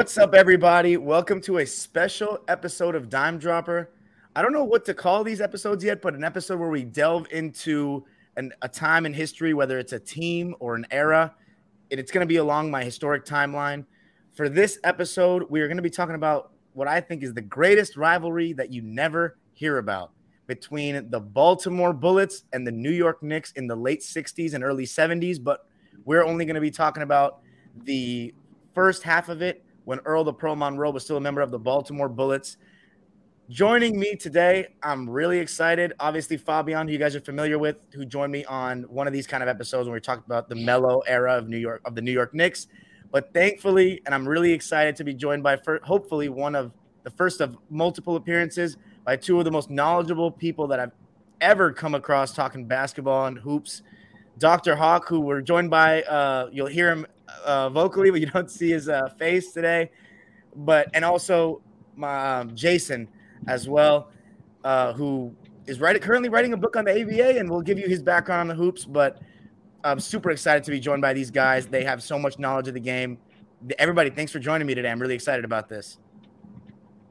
What's up, everybody? Welcome to a special episode of Dime Dropper. I don't know what to call these episodes yet, but an episode where we delve into an, a time in history, whether it's a team or an era. And it's going to be along my historic timeline. For this episode, we are going to be talking about what I think is the greatest rivalry that you never hear about between the Baltimore Bullets and the New York Knicks in the late 60s and early 70s. But we're only going to be talking about the first half of it when Earl the Pearl Monroe was still a member of the Baltimore Bullets. Joining me today, I'm really excited. Obviously, Fabian, who you guys are familiar with, who joined me on one of these kind of episodes when we talked about the Melo era of New York of the New York Knicks. But thankfully, and I'm really excited to be joined by hopefully one of the first of multiple appearances by two of the most knowledgeable people that I've ever come across talking basketball and hoops. Dr. Hawk, who we're joined by, uh, you'll hear him uh, vocally, but you don't see his uh, face today. But and also my um, Jason as well, uh, who is writing currently writing a book on the ABA, and we'll give you his background on the hoops. But I'm super excited to be joined by these guys. They have so much knowledge of the game. Everybody, thanks for joining me today. I'm really excited about this.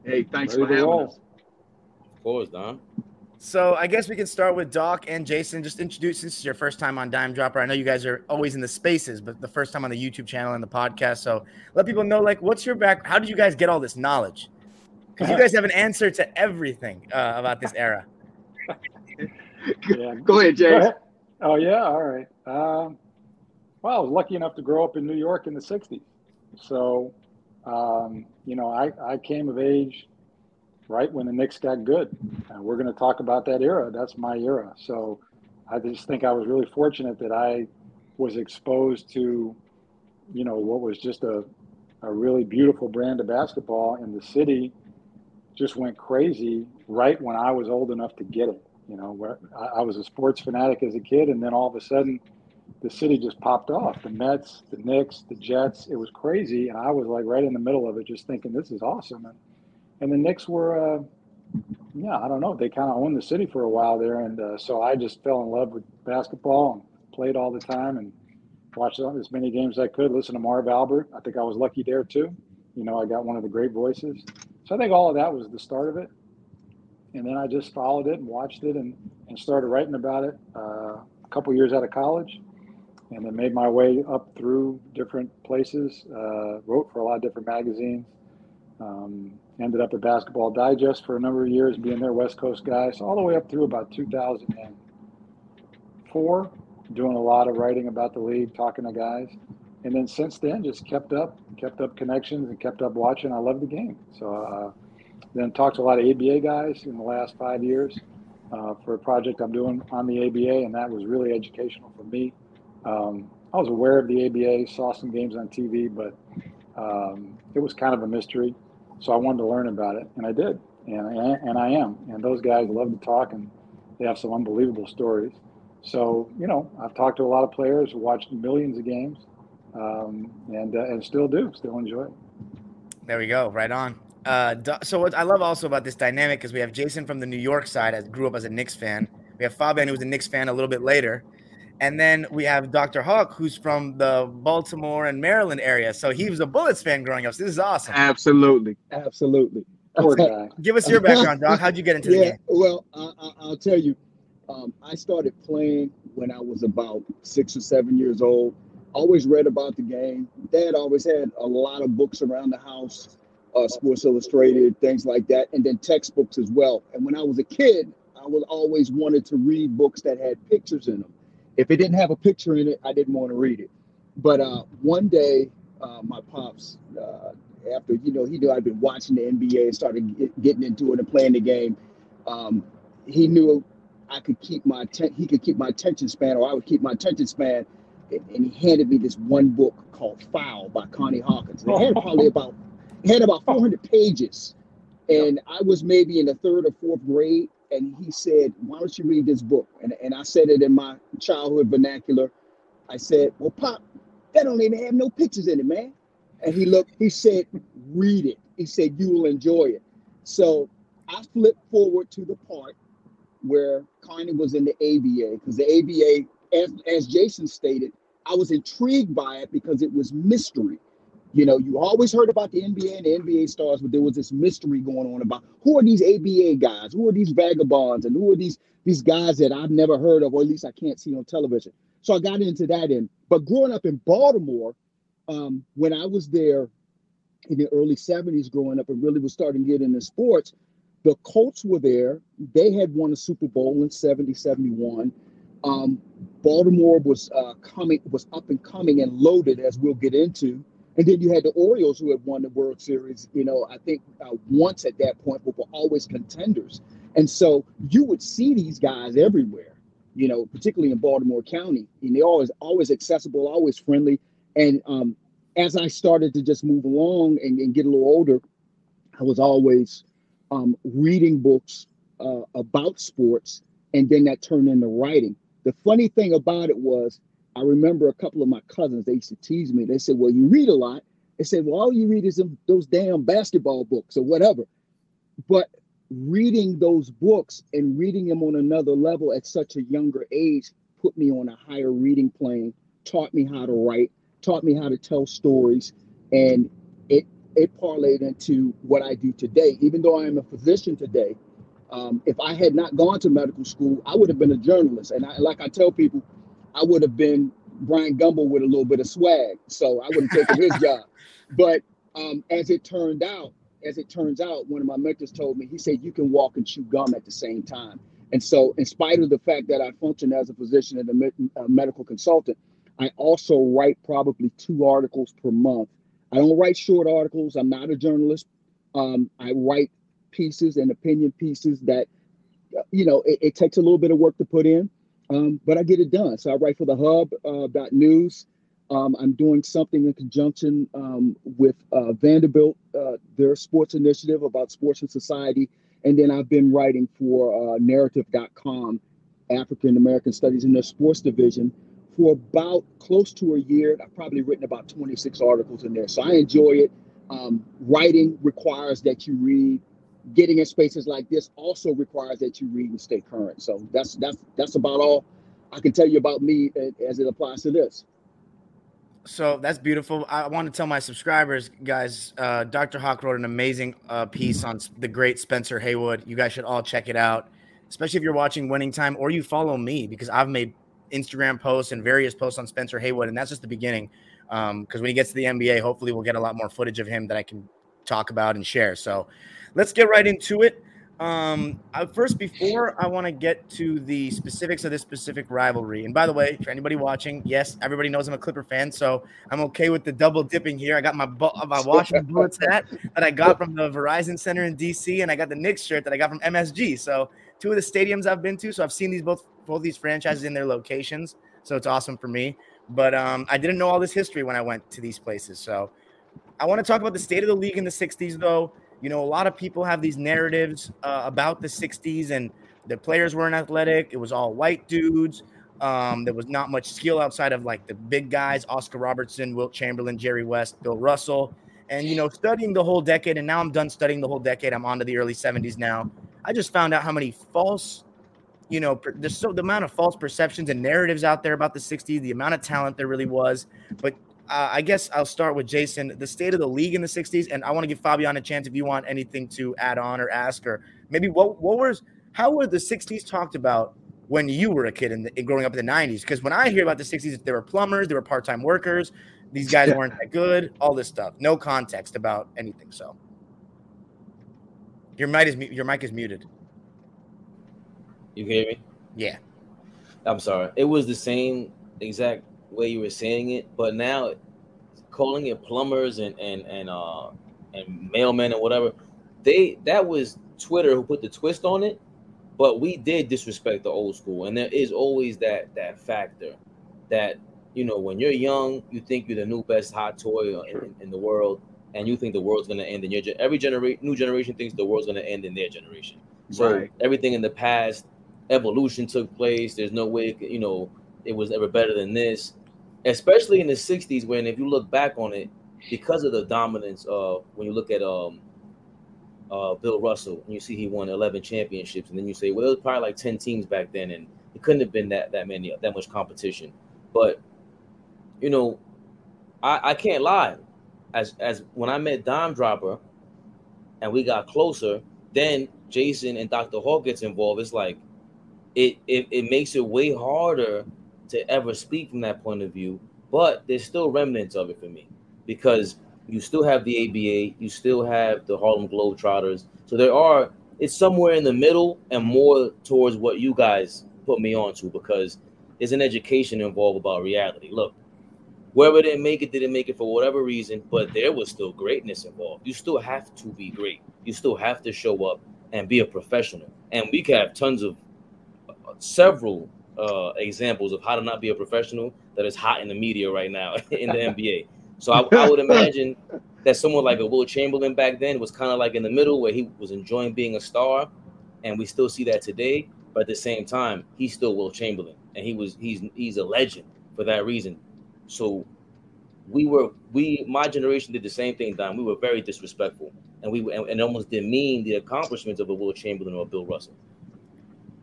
Hey, thanks Ready for to having roll. us. Of course, Don. So I guess we can start with Doc and Jason. Just introduce. This is your first time on Dime Dropper. I know you guys are always in the spaces, but the first time on the YouTube channel and the podcast. So let people know, like, what's your back? How did you guys get all this knowledge? Because you guys have an answer to everything uh, about this era. Yeah. Go ahead, Go ahead. Oh yeah, all right. Um, well, I was lucky enough to grow up in New York in the '60s, so um, you know I, I came of age right when the Knicks got good. And we're going to talk about that era. That's my era. So I just think I was really fortunate that I was exposed to, you know, what was just a a really beautiful brand of basketball, and the city just went crazy right when I was old enough to get it. You know, where I, I was a sports fanatic as a kid, and then all of a sudden, the city just popped off. The Mets, the Knicks, the Jets. It was crazy, and I was like right in the middle of it, just thinking this is awesome. And and the Knicks were, uh, yeah, I don't know, they kind of owned the city for a while there, and uh, so I just fell in love with basketball and played all the time and watched as many games as I could. Listen to Marv Albert. I think I was lucky there too. You know, I got one of the great voices. So I think all of that was the start of it. And then I just followed it and watched it and, and started writing about it uh, a couple years out of college. And then made my way up through different places, uh, wrote for a lot of different magazines. Um, ended up at Basketball Digest for a number of years, being their West Coast guy. So all the way up through about 2004, doing a lot of writing about the league, talking to guys. And then since then, just kept up, kept up connections and kept up watching. I love the game. So uh, then talked to a lot of ABA guys in the last five years uh, for a project I'm doing on the ABA, and that was really educational for me. Um, I was aware of the ABA, saw some games on TV, but um, it was kind of a mystery. So I wanted to learn about it, and I did, and I, and I am. And those guys love to talk, and they have some unbelievable stories. So you know, I've talked to a lot of players, watched millions of games, um, and uh, and still do, still enjoy it. There we go. Right on. Uh, so what I love also about this dynamic is we have Jason from the New York side, as grew up as a Knicks fan. We have Fabian, who was a Knicks fan a little bit later, and then we have Dr. Hawk, who's from the Baltimore and Maryland area. So he was a Bullets fan growing up. So this is awesome. Absolutely. Absolutely. Poor guy. Give us your background, Doc. How'd you get into the game? well, I, I, I'll tell you, um, I started playing when I was about six or seven years old. Always read about the game. Dad always had a lot of books around the house, uh, Sports Illustrated, things like that, and then textbooks as well. And when I was a kid, I was always wanted to read books that had pictures in them. If it didn't have a picture in it, I didn't want to read it. but uh, one day, uh, my pops, uh, after you know, he knew I'd been watching the NBA and started get, getting into it and playing the game. Um, he knew I could keep my atten- he could keep my attention span, or I would keep my attention span. And, and he handed me this one book called Foul by Connie Hawkins. It had probably about it had about 400 pages, and I was maybe in the third or fourth grade. And he said, "Why don't you read this book?" And and I said it in my childhood vernacular. I said, "Well, Pop, that don't even have no pictures in it, man." And he looked. He said, "Read it." He said, "You will enjoy it." So I flipped forward to the part where Connie was in the ABA because the ABA, as, as Jason stated, I was intrigued by it because it was mystery. You know, you always heard about the NBA and the NBA stars, but there was this mystery going on about who are these ABA guys, who are these vagabonds, and who are these these guys that I've never heard of, or at least I can't see on television. So I got into that end. But growing up in Baltimore, um, when I was there in the early 70s, growing up and really was starting to get into sports, the Colts were there. They had won a Super Bowl in 70, 71. Um, Baltimore was uh, coming, was up and coming and loaded, as we'll get into. And then you had the Orioles who had won the World Series, you know, I think uh, once at that point, but were always contenders. And so you would see these guys everywhere, you know, particularly in Baltimore County. And they're always, always accessible, always friendly. And um, as I started to just move along and, and get a little older, I was always um, reading books uh, about sports, and then that turned into writing. The funny thing about it was, I remember a couple of my cousins, they used to tease me. They said, Well, you read a lot. They said, Well, all you read is those damn basketball books or whatever. But reading those books and reading them on another level at such a younger age put me on a higher reading plane, taught me how to write, taught me how to tell stories. And it it parlayed into what I do today. Even though I am a physician today, um, if I had not gone to medical school, I would have been a journalist. And I, like I tell people, I would have been Bryant Gumbel with a little bit of swag. So I would have taken his job. But um, as it turned out, as it turns out, one of my mentors told me, he said, you can walk and chew gum at the same time. And so, in spite of the fact that I function as a physician and a, a medical consultant, I also write probably two articles per month I don't write short articles. I'm not a journalist. Um, I write pieces and opinion pieces that, you know, it, it, takes a little bit of work to put in, um, but I get it done. So I write for the Hub uh, News. Um, I'm doing something in conjunction um, with uh, Vanderbilt, uh, their sports initiative about sports and society. And then I've been writing for uh, narrative.com, African American Studies in their sports division, for about close to a year. I've probably written about 26 articles in there. So I enjoy it. Um, writing requires that you read. Getting in spaces like this also requires that you read and stay current. So that's that's that's about all I can tell you about me as it applies to this. So that's beautiful. I want to tell my subscribers, guys. Uh, Dr. Hawk wrote an amazing uh, piece on the great Spencer Haywood. You guys should all check it out, especially if you're watching Winning Time or you follow me because I've made Instagram posts and various posts on Spencer Haywood, and that's just the beginning. Because um, when he gets to the NBA, hopefully we'll get a lot more footage of him that I can talk about and share. So let's get right into it. Um, I, first, before I want to get to the specifics of this specific rivalry, and by the way, for anybody watching, yes, everybody knows I'm a Clipper fan, so I'm okay with the double dipping here. I got my my Washington Bullets hat that I got from the Verizon Center in DC, and I got the Knicks shirt that I got from MSG. So two of the stadiums I've been to, so I've seen these both both these franchises in their locations. So it's awesome for me. But um, I didn't know all this history when I went to these places. So I want to talk about the state of the league in the 60s, though. You know, a lot of people have these narratives uh, about the 60s, and the players weren't athletic. It was all white dudes. Um, there was not much skill outside of like the big guys Oscar Robertson, Wilt Chamberlain, Jerry West, Bill Russell. And, you know, studying the whole decade, and now I'm done studying the whole decade. I'm on to the early 70s now. I just found out how many false you know, there's so the amount of false perceptions and narratives out there about the 60s, the amount of talent there really was. But uh, I guess I'll start with Jason, the state of the league in the 60s. And I want to give Fabian a chance if you want anything to add on or ask, or maybe what, what was, how were the 60s talked about when you were a kid and growing up in the 90s? Because when I hear about the 60s, there were plumbers, there were part time workers, these guys weren't that good, all this stuff. No context about anything. So your mic is, your mic is muted. You hear me? Yeah. I'm sorry. It was the same exact way you were saying it, but now calling it plumbers and and and uh and mailmen and whatever, they that was Twitter who put the twist on it. But we did disrespect the old school, and there is always that that factor that you know when you're young, you think you're the new best hot toy in, in the world, and you think the world's gonna end in your every generation. New generation thinks the world's gonna end in their generation. So Right. everything in the past, evolution took place. There's no way, you know, it was ever better than this. Especially in the '60s, when if you look back on it, because of the dominance of when you look at um uh Bill Russell and you see he won 11 championships, and then you say, well, it was probably like 10 teams back then, and it couldn't have been that that many that much competition. But you know, I I can't lie. As as when I met Dime Dropper, and we got closer, then Jason and Dr. Hawk gets involved. It's like it, it it makes it way harder to ever speak from that point of view. But there's still remnants of it for me because you still have the ABA, you still have the Harlem Globetrotters. So there are it's somewhere in the middle and more towards what you guys put me onto because there's an education involved about reality. Look, whoever didn't make it didn't make it for whatever reason, but there was still greatness involved. You still have to be great. You still have to show up and be a professional. And we can have tons of uh, several uh, examples of how to not be a professional that is hot in the media right now in the NBA. So I, I would imagine that someone like a Wilt Chamberlain back then was kind of like in the middle where he was enjoying being a star, and we still see that today. But at the same time, he's still Wilt Chamberlain, and he was he's he's a legend for that reason. So we were we my generation did the same thing, Don. We were very disrespectful, and we and, and almost demeaned the accomplishments of a Wilt Chamberlain or a Bill Russell.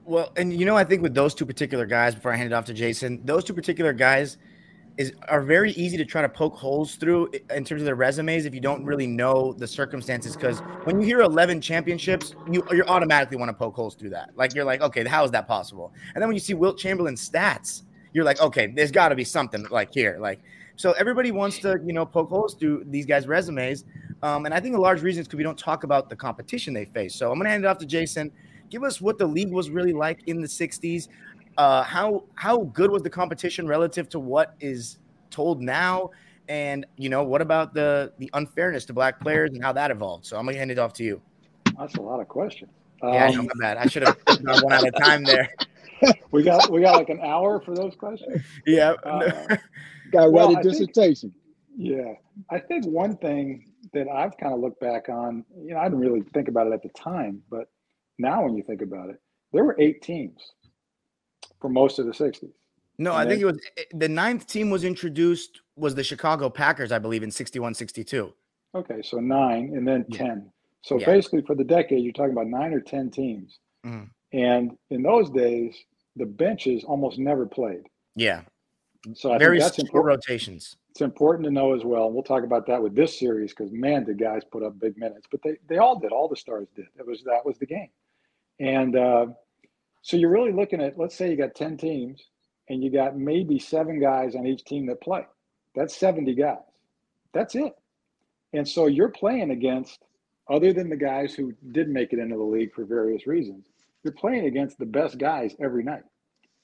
Well, and you know, I think with those two particular guys, before I hand it off to Jason, those two particular guys is are very easy to try to poke holes through in terms of their resumes if you don't really know the circumstances. Because when you hear 11 championships, you you automatically want to poke holes through that. Like you're like, okay, how is that possible? And then when you see Wilt Chamberlain's stats, you're like, okay, there's got to be something like here, like. So everybody wants to, you know, poke holes through these guys' resumes, um, and I think a large reason is because we don't talk about the competition they face. So I'm gonna hand it off to Jason. Give us what the league was really like in the '60s. Uh, how how good was the competition relative to what is told now? And you know, what about the the unfairness to black players and how that evolved? So I'm gonna hand it off to you. That's a lot of questions. Yeah, I know, Um, my bad. I should have gone one at a time there. we got we got like an hour for those questions. Yeah. Uh, Got Well, ready I think- dissertation. Yeah, I think one thing that I've kind of looked back on, you know, I didn't really think about it at the time, but now when you think about it, there were eight teams for most of the '60s. No, And I think then- it was eh, the ninth team was introduced was the Chicago Packers, I believe, in 61 62. Okay, so nine and then Yeah. ten. So Yeah. basically, for the decade, you're talking about nine or ten teams. Mhm. And in those days, the benches almost never played. Yeah. So I Very think that's important. rotations. It's important to know as well. And we'll talk about that with this series because man, the guys put up big minutes. But they they all did. All the stars did. It was that was the game. And uh, so you're really looking at let's say you got ten teams and you got maybe seven guys on each team that play. That's 70 guys. That's it. And so you're playing against, other than the guys who did make it into the league for various reasons, you're playing against the best guys every night.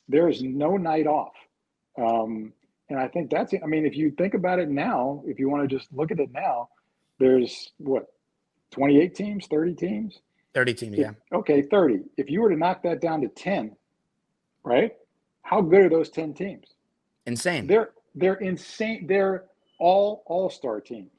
There is no night off. Um, and I think that's. I mean, if you think about it now, if you want to just look at it now, there's what, 28 teams, 30 teams? 30 teams, yeah. Okay, 30. If you were to knock that down to 10, right? How good are those 10 teams? Insane. They're they're insane. They're all all-star teams.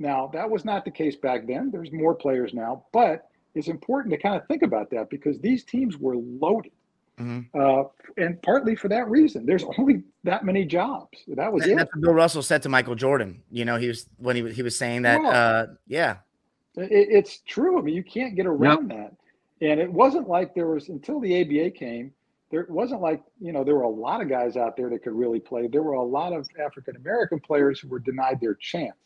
Now, that was not the case back then. There's more players now, but it's important to kind of think about that because these teams were loaded. Mhm. Uh, and partly for that reason. There's only that many jobs. That was And it. that's what Bill Russell said to Michael Jordan. You know, he was when he was he was saying that uh yeah. It, it's true. I mean, you can't get around that. And it wasn't like there was until the ABA came. There wasn't like you know there were a lot of guys out there that could really play. There were a lot of African American players who were denied their chance.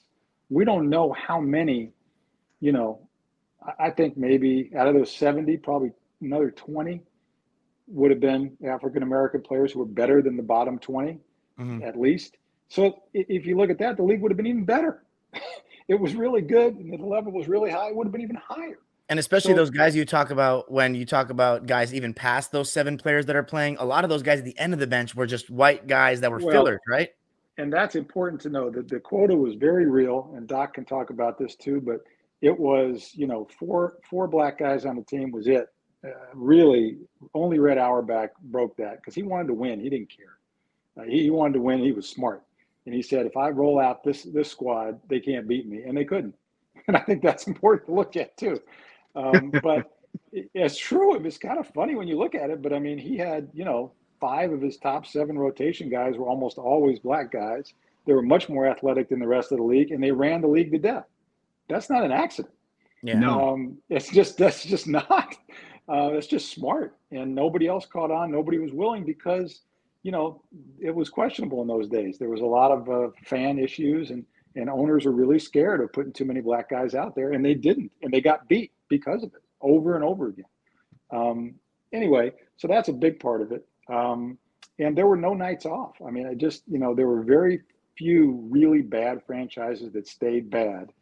We don't know how many. You know, I, I think maybe out of those seventy, probably another twenty would have been African American players who were better than the bottom 20 Mhm. at least. So if you look at that, the league would have been even better. It was really good, and the level was really high. It would have been even higher. And especially So- those guys you talk about when you talk about guys even past those seven players that are playing, a lot of those guys at the end of the bench were just white guys that were Well, fillers, right? and that's important to know that the quota was very real and doc can talk about this too but it was you know four four black guys on the team was it uh, really only red auerbach broke that because he wanted to win he didn't care uh, he, he wanted to win he was smart and he said if i roll out this this squad they can't beat me and they couldn't and i think that's important to look at too um, but it- it's true it was kind of funny when you look at it but i mean he had you know five of his top seven rotation guys were almost always black guys. They were much more athletic than the rest of the league, and they ran the league to death. That's not an accident. Yeah. No. Um, it's just that's just not. Uh, it's just smart, and nobody else caught on. Nobody was willing because you know it was questionable in those days. There was a lot of uh, fan issues, and and owners were really scared of putting too many black guys out there, and they didn't, and they got beat because of it over and over again. Um, anyway, so that's a big part of it. Um, and there were no nights off. I mean, I just, you know, there were very few really bad franchises that stayed bad.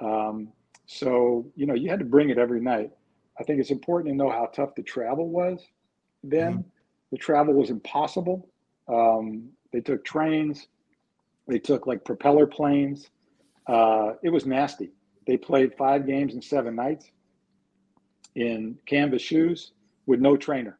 Um, so, you know, you had to bring it every night. I think it's important to know how tough the travel was then. The travel was impossible. Um, they took trains, they took like propeller planes. Uh, it was nasty. They played five games in seven nights in canvas shoes with no trainer.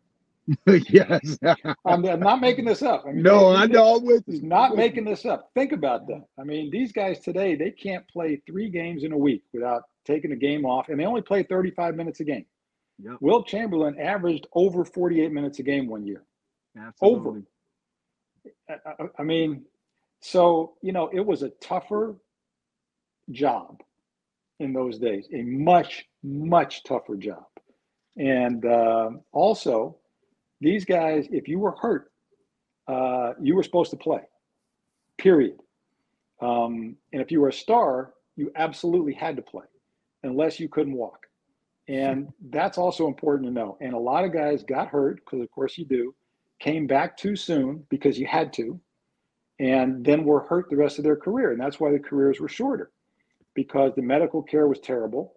yes. I'm, I'm not making this up. I mean, no, I know. I'm with you. not making this up. Think about that. I mean, these guys today, they can't play three games in a week without taking a game off, and they only play 35 minutes a game. Yep. Wilt Chamberlain averaged over 48 minutes a game one year. Absolutely. I, I- I mean, so, you know, it was a tougher job in those days, a much, much tougher job. And um also, these guys, if you were hurt, uh, you were supposed to play, period. Um, and if you were a star, you absolutely had to play unless you couldn't walk. And that's also important to know. And a lot of guys got hurt, because of course you do, came back too soon because you had to, and then were hurt the rest of their career. And that's why the careers were shorter because the medical care was terrible.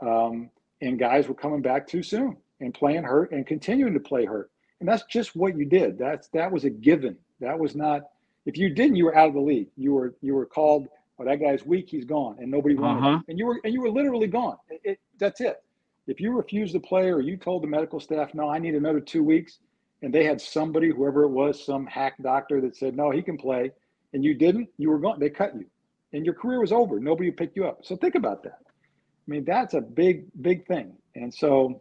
Um, and guys were coming back too soon and playing hurt and continuing to play hurt. And that's just what you did. That's that was a given. That was not if you didn't, you were out of the league. You were you were called, oh, that guy's weak, he's gone, and nobody wanted Uh-huh. him. And you were and you were literally gone. It, it, that's it. If you refused to play or you told the medical staff, no, I need another two weeks, and they had somebody, whoever it was, some hack doctor that said, no, he can play, and you didn't, you were gone. They cut you. And your career was over. Nobody would pick you up. So think about that. I mean, that's a big, big thing. And so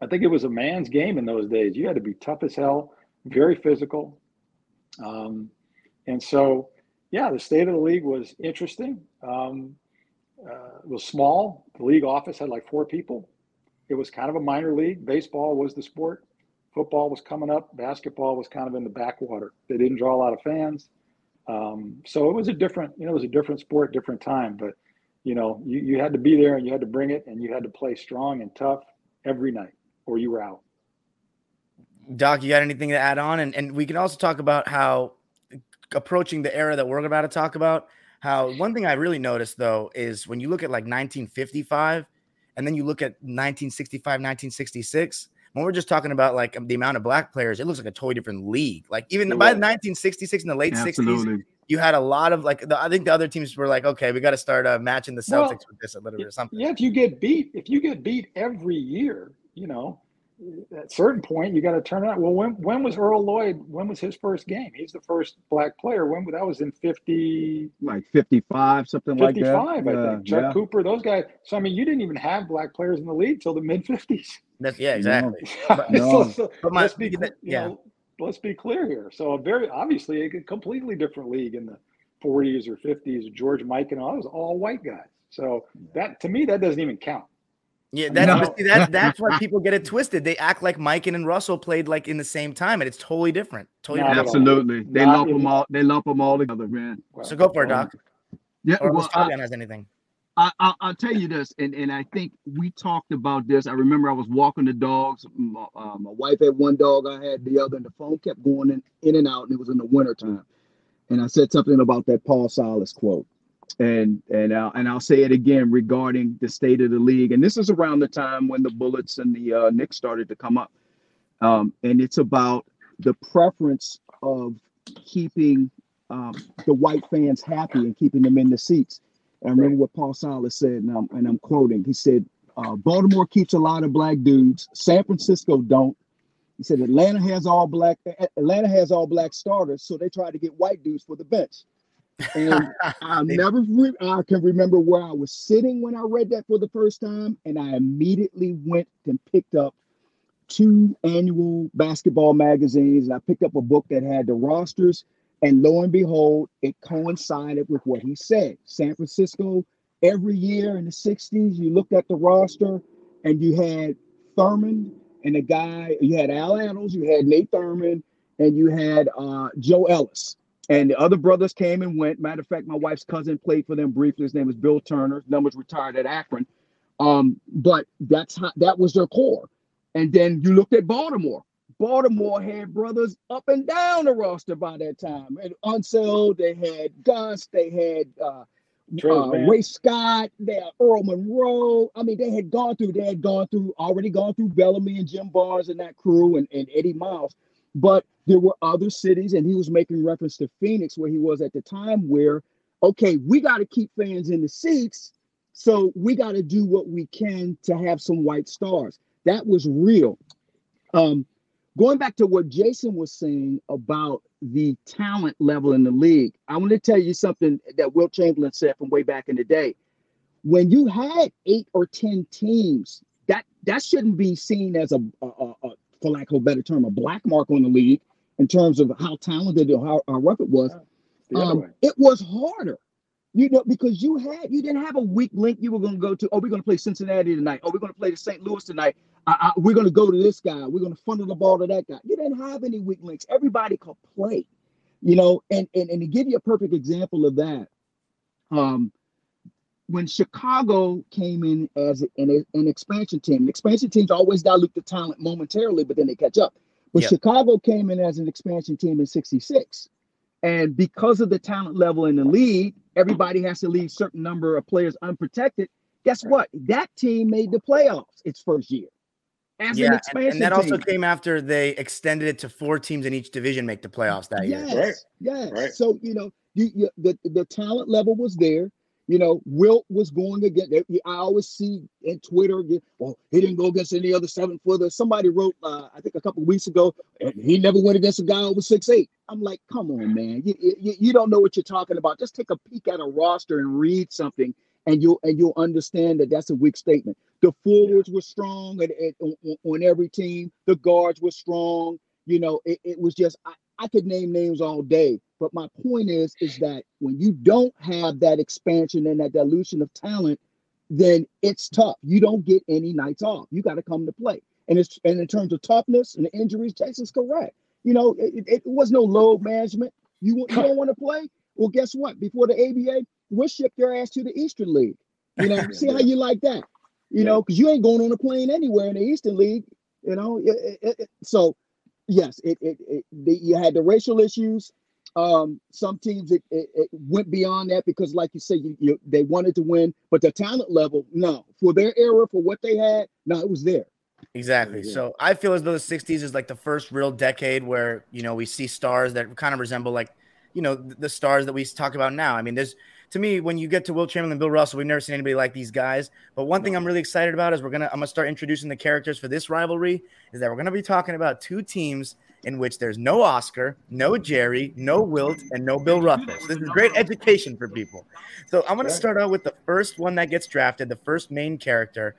I think it was a man's game in those days. You had to be tough as hell, very physical. Um, and so, yeah, the state of the league was interesting. Um, uh, was small. The league office had like four people. It was kind of a minor league. Baseball was the sport. Football was coming up. Basketball was kind of in the backwater. They didn't draw a lot of fans. Um, so it was a different, you know, it was a different sport, different time. But you know, you, you had to be there and you had to bring it and you had to play strong and tough every night or you were out. Doc, you got anything to add on? And and we can also talk about how approaching the era that we're about to talk about. How one thing I really noticed though is when you look at like 1955 and then you look at 1965, 1966, when we're just talking about like the amount of black players, it looks like a totally different league. Like even by 1966 in the late 60s, you had a lot of like the, I think the other teams were like, okay, we got to start uh, matching the Celtics Well, with this a little bit or something. Yeah, if you get beat, if you get beat every year, you know, at a certain point you got to turn it on. Well, when when was Earl Lloyd? When was his first game? He's the first black player. When that was in 50, Like 55, something like that. 55, I Yeah, think. Chuck yeah. Cooper, those guys. So I mean, you didn't even have black players in the league till the mid 50s. Yeah, exactly. No. so, so But my- let's be yeah, you know, let's be clear here. So a very obviously a completely different league in the 40s or 50s. George Mikan and all those all white guys. So that to me that doesn't even count. Yeah, that's No. see, that's that's why people get it twisted. They act like Mikan and Russell played like in the same time, and it's totally different. Totally different. Absolutely. They Not lump in- them all. They lump them all together, man. So go for it, Doc. Yeah. Or well, I, has anything. I, I, I'll tell you this, and, and I think we talked about this. I remember I was walking the dogs. My, uh, my wife had one dog, I had the other, and the phone kept going in, in and out, and it was in the wintertime. And I said something about that Paul Silas quote. And and I'll, and I'll say it again regarding the state of the league. And this is around the time when the Bullets and the uh, Knicks started to come up, um, and it's about the preference of keeping um, the white fans happy and keeping them in the seats. And I remember what Paul Silas said, and I'm, and I'm quoting. He said, uh, "Baltimore keeps a lot of black dudes. San Francisco don't." He said Atlanta has all black. Atlanta has all black starters, so they try to get white dudes for the bench. And I never, re- I can remember where I was sitting when I read that for the first time, and I immediately went and picked up two annual basketball magazines, and I picked up a book that had the rosters. And lo and behold, it coincided with what he said. San Francisco, every year in the 60s, you looked at the roster and you had Thurmond and a guy, you had Al Attles, you had Nate Thurmond, and you had uh, Joe Ellis. And the other brothers came and went. Matter of fact, my wife's cousin played for them briefly. His name was Bill Turner. Numbers retired at Akron. Um, but that's how that was their core. And then you looked at Baltimore. Baltimore had brothers up and down the roster by that time. And Unseld, they had Gus, they had uh, uh, Ray Scott, they had Earl Monroe. I mean, they had gone through, they had gone through, already gone through Bellamy and Jim Barnes and that crew and, and Eddie Miles. But there were other cities, and he was making reference to Phoenix, where he was at the time, where, okay, we got to keep fans in the seats. So we got to do what we can to have some white stars. That was real. Um, going back to what Jason was saying about the talent level in the league, I want to tell you something that Wilt Chamberlain said from way back in the day. When you had eight or ten teams, that that shouldn't be seen as a, a, a for lack of a better term, a black mark on the league in terms of how talented or how, rough it was. Um, it was harder, you know, because you had you didn't have a weak link you were going to go to. Oh, we're going to play Cincinnati tonight. Oh, we're going to play the St. Louis tonight. I, I, we're going to go to this guy. We're going to funnel the ball to that guy. You didn't have any weak links. Everybody could play, you know. And and and to give you a perfect example of that, um, when Chicago came in as an, an expansion team, expansion teams always dilute the talent momentarily, but then they catch up. But yep. Chicago came in as an expansion team in 66. And because of the talent level in the league, everybody has to leave certain number of players unprotected. Guess what? That team made the playoffs its first year. As yeah, an and, and that team. also came after they extended it to four teams in each division make the playoffs that yes, year. Right. Yes. Right. So you know, you, you the, the talent level was there. You know, Wilt was going against. I always see in Twitter, well, he didn't go against any other seven footer. Somebody wrote, uh, I think a couple weeks ago, he never went against a guy over six eight. I'm like, come on, man, you, you, you don't know what you're talking about. Just take a peek at a roster and read something, and you'll and you'll understand that that's a weak statement. The forwards were strong on, on, every team. The guards were strong. You know, it, it was just I, I could name names all day but my point is, is that when you don't have that expansion and that dilution of talent, then it's tough. You don't get any nights off. You got to come to play. And it's and in terms of toughness and injuries, Jason's correct. You know, it, it was no load management. You, you don't want to play? Well, guess what? Before the ABA, we'll ship your ass to the Eastern League. You know, see how you like that. You yeah. know, because you ain't going on a plane anywhere in the Eastern League. You know, it, so yes, it, it, it the, you had the racial issues. Um, some teams it, it, it, went beyond that because, like you said, you, you, they wanted to win, but the talent level, no, for their era, for what they had, no, it was there. Exactly. So I feel as though the '60s is like the first real decade where you know we see stars that kind of resemble like you know the stars that we talk about now. I mean, there's to me when you get to Wilt Chamberlain, and Bill Russell, we've never seen anybody like these guys. But one thing I'm really excited about is we're gonna I'm gonna start introducing the characters for this rivalry. Is that we're gonna be talking about two teams in which there's no Oscar, no Jerry, no Wilt, and no Bill Russell. So this is great education for people. So I'm going to start out with the first one that gets drafted, the first main character,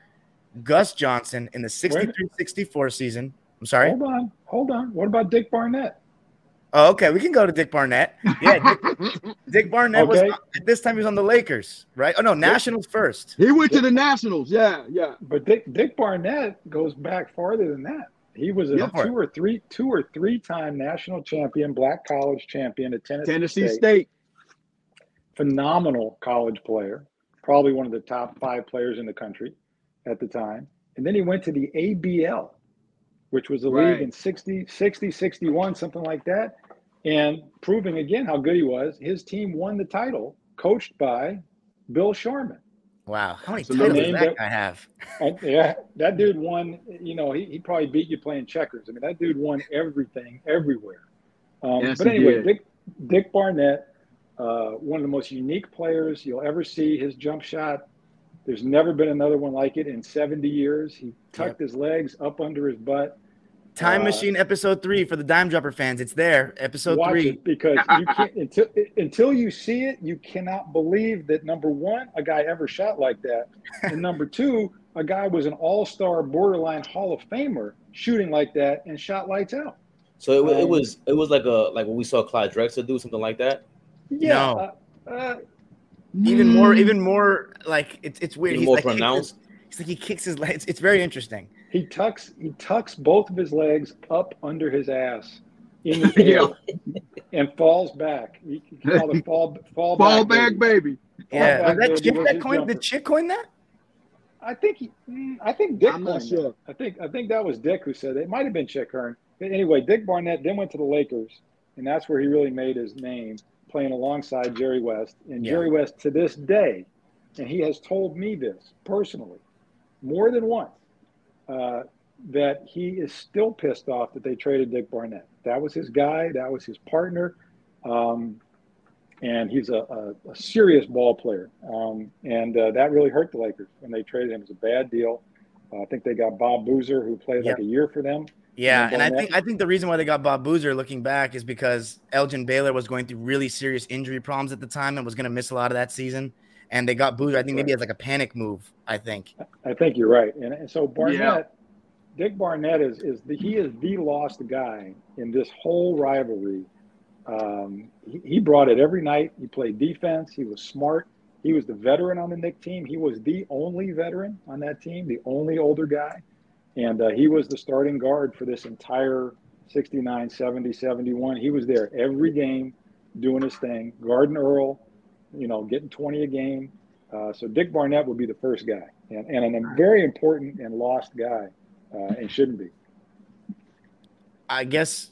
Gus Johnson in the 63-64 season. I'm sorry. Hold on, hold on. What about Dick Barnett? Oh, okay, we can go to Dick Barnett. Yeah, Dick, Dick Barnett okay. was this time he was on the Lakers, right? Oh no, Nationals first. He went to the Nationals. Yeah, yeah. But Dick Dick Barnett goes back farther than that. He was a yeah, two or three, two or three time national champion, black college champion at Tennessee, Tennessee State. State. Phenomenal college player, probably one of the top five players in the country at the time. And then he went to the ABL, which was the right. league in 60, 60, 61, something like that. And proving again how good he was, his team won the title coached by Bill Sharman. Wow, how many So titles does that that- guy have? And, yeah, that dude won. You know, he, he probably beat you playing checkers. I mean, that dude won everything, everywhere. Um, Yes, but anyway. Dick, Dick Barnett, uh, one of the most unique players you'll ever see. His jump shot, there's never been another one like it in 70 years. He tucked his legs up under his butt. Time Uh, Machine episode three for the Dime Dropper fans. It's there. Episode Watch three. it because you can't until until you see it, you cannot believe that number one, a guy ever shot like that, and number two, a guy was an all-star, borderline Hall of Famer shooting like that and shot lights out. So it, wa- it Um, was it was like a like what we saw Clyde Drexler do something like that. Yeah, No. uh, uh, Even more, even more like it's it's weird. Even He's more like pronounced? Mm. He's like he kicks his legs. It's, it's very interesting. He tucks he tucks both of his legs up under his ass in the air and falls back. You can call it fall fall, Fall back, back, baby. Yeah, back, that baby Chick was that his coined? jumper. Did Chick coin that? I think he, mm, I think Dick. I'm not sure. that. I think I think that was Dick who said it. It might have been Chick Hearn. But anyway, Dick Barnett then went to the Lakers, and that's where he really made his name, playing alongside Jerry West. And Yeah. Jerry West to this day, and he has told me this personally, more than once, uh, that he is still pissed off that they traded Dick Barnett. That was his guy. That was his partner. Um, and he's a, a, a serious ball player. Um, and uh, that really hurt the Lakers when they traded him. It was a bad deal. Uh, I think they got Bob Boozer, who played like a year for them. Yeah, And and I think I think the reason why they got Bob Boozer, looking back, is because Elgin Baylor was going through really serious injury problems at the time and was going to miss a lot of that season. And they got booed. I think maybe as like a panic move. I think. I think you're right. And, and so Barnett, Dick Barnett is is the, he is the lost guy in this whole rivalry. Um, he, he brought it every night. He played defense. He was smart. He was the veteran on the Knick team. He was the only veteran on that team, the only older guy. And uh, he was the starting guard for this entire 69, 70, 71. He was there every game doing his thing. Garden Earl, you know, getting 20 a game. Uh, so Dick Barnett would be the first guy, and, and a very important and lost guy, uh, and shouldn't be. I guess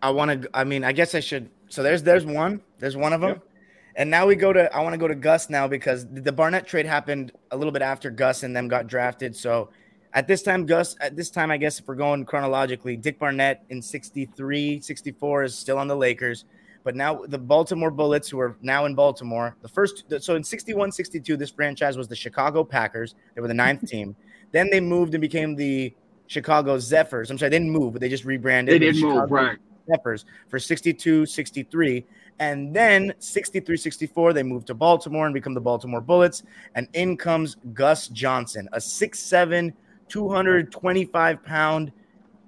I want to. I mean, I guess I should. So there's there's one. There's one of them. Yep. And now we go to. I want to go to Gus now because the Barnett trade happened a little bit after Gus and them got drafted. So at this time, Gus. At this time, I guess if we're going chronologically, Dick Barnett in 63, 64 is still on the Lakers. But now the Baltimore Bullets, who are now in Baltimore, the first. So in 61, 62, this franchise was the Chicago Packers. They were the ninth team. Then they moved and became the Chicago Zephyrs. I'm sorry, they didn't move, but they just rebranded. They to the didn't move, right. Zephyrs for 62 63. And then 63 64, they moved to Baltimore and become the Baltimore Bullets. And in comes Gus Johnson, a 6'7, 225 pound,